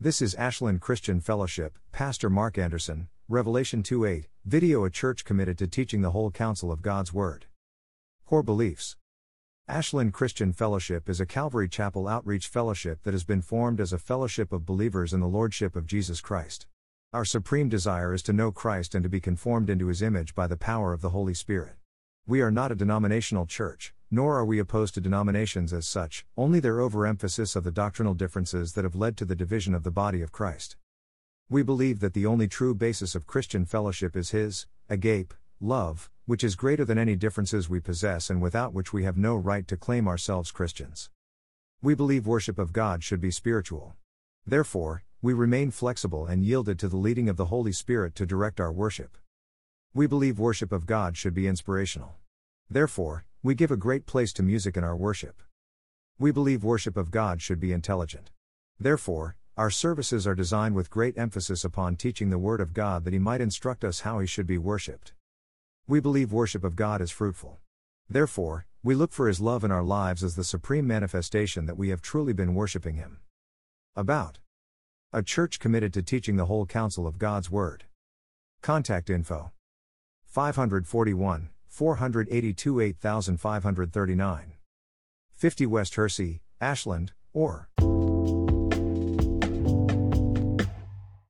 This is Ashland Christian Fellowship, Pastor Mark Anderson, Revelation 2 8, video a church committed to teaching the whole counsel of God's Word. Core Beliefs Ashland Christian Fellowship is a Calvary Chapel outreach fellowship that has been formed as a fellowship of believers in the Lordship of Jesus Christ. Our supreme desire is to know Christ and to be conformed into his image by the power of the Holy Spirit. We are not a denominational church, nor are we opposed to denominations as such, only their overemphasis of the doctrinal differences that have led to the division of the body of Christ. We believe that the only true basis of Christian fellowship is His, agape, love, which is greater than any differences we possess and without which we have no right to claim ourselves Christians. We believe worship of God should be spiritual. Therefore, we remain flexible and yielded to the leading of the Holy Spirit to direct our worship. We believe worship of God should be inspirational. Therefore, we give a great place to music in our worship. We believe worship of God should be intelligent. Therefore, our services are designed with great emphasis upon teaching the Word of God that He might instruct us how He should be worshipped. We believe worship of God is fruitful. Therefore, we look for His love in our lives as the supreme manifestation that we have truly been worshiping Him. About a church committed to teaching the whole counsel of God's Word. Contact info 541 482 8539. 50 West Hersey, Ashland, or